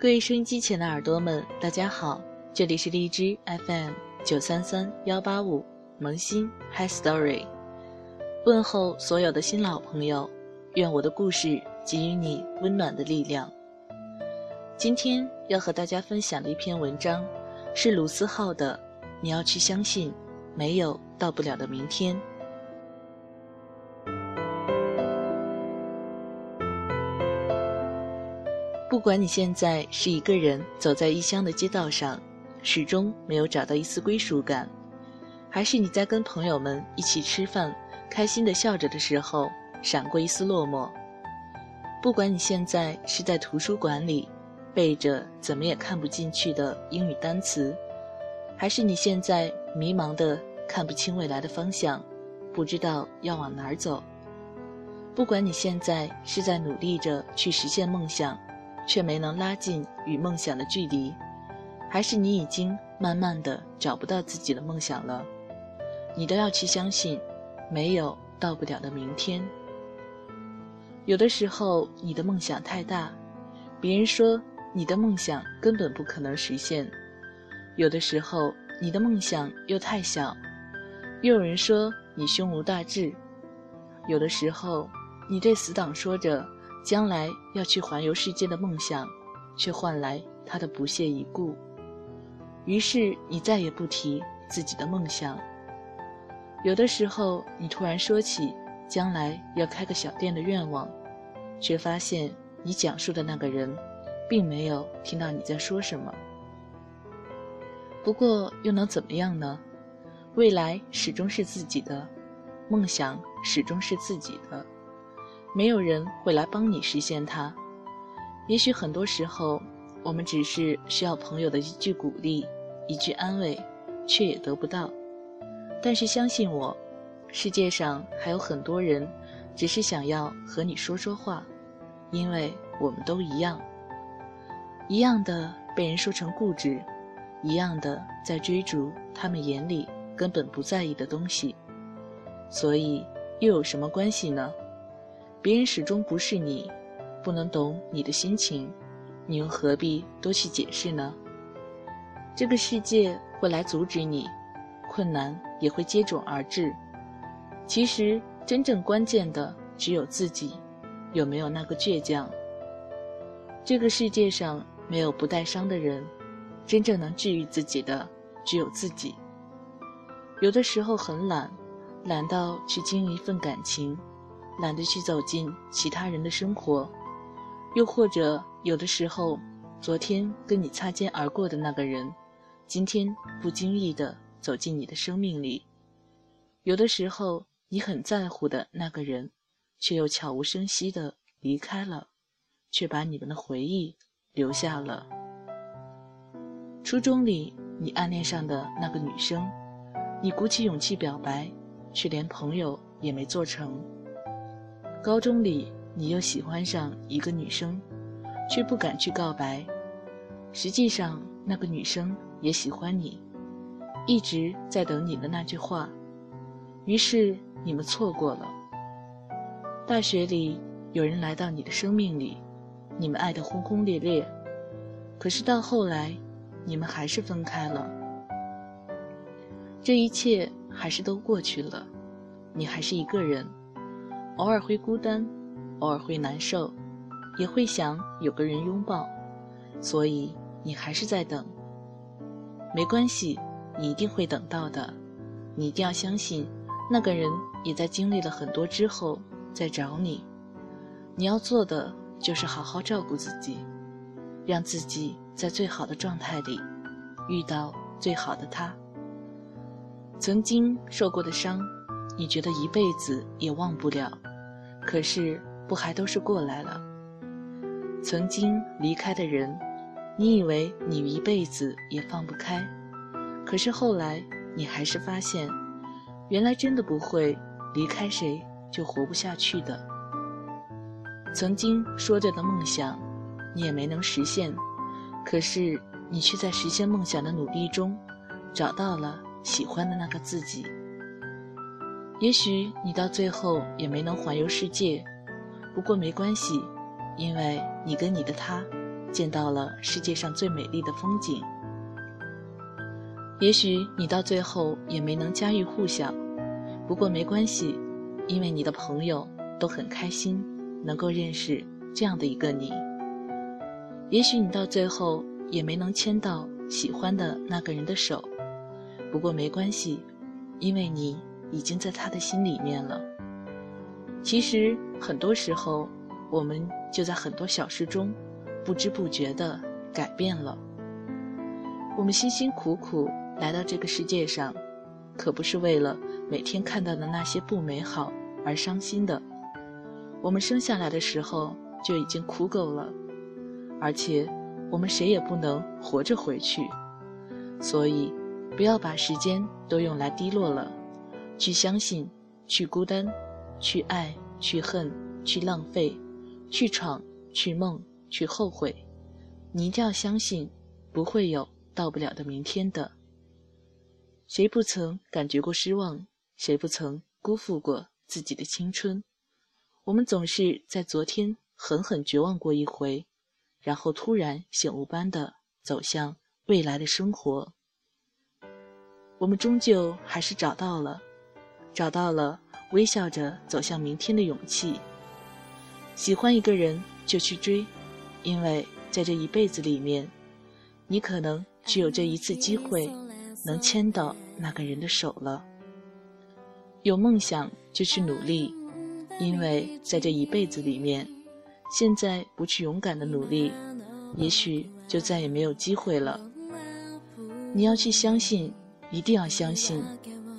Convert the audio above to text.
各位收音机前的耳朵们，大家好，这里是荔枝 FM 九三三幺八五萌新 Hi Story，问候所有的新老朋友，愿我的故事给予你温暖的力量。今天要和大家分享的一篇文章，是鲁思浩的《你要去相信，没有到不了的明天》。不管你现在是一个人走在异乡的街道上，始终没有找到一丝归属感，还是你在跟朋友们一起吃饭，开心的笑着的时候，闪过一丝落寞；不管你现在是在图书馆里，背着怎么也看不进去的英语单词，还是你现在迷茫的看不清未来的方向，不知道要往哪儿走；不管你现在是在努力着去实现梦想。却没能拉近与梦想的距离，还是你已经慢慢的找不到自己的梦想了？你都要去相信，没有到不了的明天。有的时候你的梦想太大，别人说你的梦想根本不可能实现；有的时候你的梦想又太小，又有人说你胸无大志；有的时候你对死党说着。将来要去环游世界的梦想，却换来他的不屑一顾。于是你再也不提自己的梦想。有的时候，你突然说起将来要开个小店的愿望，却发现你讲述的那个人，并没有听到你在说什么。不过又能怎么样呢？未来始终是自己的，梦想始终是自己的。没有人会来帮你实现它。也许很多时候，我们只是需要朋友的一句鼓励、一句安慰，却也得不到。但是相信我，世界上还有很多人，只是想要和你说说话，因为我们都一样，一样的被人说成固执，一样的在追逐他们眼里根本不在意的东西。所以，又有什么关系呢？别人始终不是你，不能懂你的心情，你又何必多去解释呢？这个世界会来阻止你，困难也会接踵而至。其实真正关键的只有自己，有没有那个倔强？这个世界上没有不带伤的人，真正能治愈自己的只有自己。有的时候很懒，懒到去经营一份感情。懒得去走进其他人的生活，又或者有的时候，昨天跟你擦肩而过的那个人，今天不经意的走进你的生命里；有的时候，你很在乎的那个人，却又悄无声息的离开了，却把你们的回忆留下了。初中里你暗恋上的那个女生，你鼓起勇气表白，却连朋友也没做成。高中里，你又喜欢上一个女生，却不敢去告白。实际上，那个女生也喜欢你，一直在等你的那句话。于是你们错过了。大学里，有人来到你的生命里，你们爱得轰轰烈烈。可是到后来，你们还是分开了。这一切还是都过去了，你还是一个人。偶尔会孤单，偶尔会难受，也会想有个人拥抱，所以你还是在等。没关系，你一定会等到的。你一定要相信，那个人也在经历了很多之后在找你。你要做的就是好好照顾自己，让自己在最好的状态里遇到最好的他。曾经受过的伤，你觉得一辈子也忘不了。可是，不还都是过来了？曾经离开的人，你以为你一辈子也放不开，可是后来你还是发现，原来真的不会离开谁就活不下去的。曾经说着的梦想，你也没能实现，可是你却在实现梦想的努力中，找到了喜欢的那个自己。也许你到最后也没能环游世界，不过没关系，因为你跟你的他见到了世界上最美丽的风景。也许你到最后也没能家喻户晓，不过没关系，因为你的朋友都很开心能够认识这样的一个你。也许你到最后也没能牵到喜欢的那个人的手，不过没关系，因为你已经在他的心里面了。其实很多时候，我们就在很多小事中，不知不觉地改变了。我们辛辛苦苦。来到这个世界上，可不是为了每天看到的那些不美好而伤心的。我们生下来的时候就已经苦够了，而且我们谁也不能活着回去。所以，不要把时间都用来低落了，去相信，去孤单，去爱，去恨，去浪费，去闯，去梦，去后悔。你一定要相信，不会有到不了的明天的。谁不曾感觉过失望？谁不曾辜负过自己的青春？我们总是在昨天狠狠绝望过一回，然后突然醒悟般的走向未来的生活。我们终究还是找到了，找到了微笑着走向明天的勇气。喜欢一个人就去追，因为在这一辈子里面，你可能只有这一次机会。能牵到那个人的手了。有梦想就去努力，因为在这一辈子里面，现在不去勇敢的努力，也许就再也没有机会了。你要去相信，一定要相信，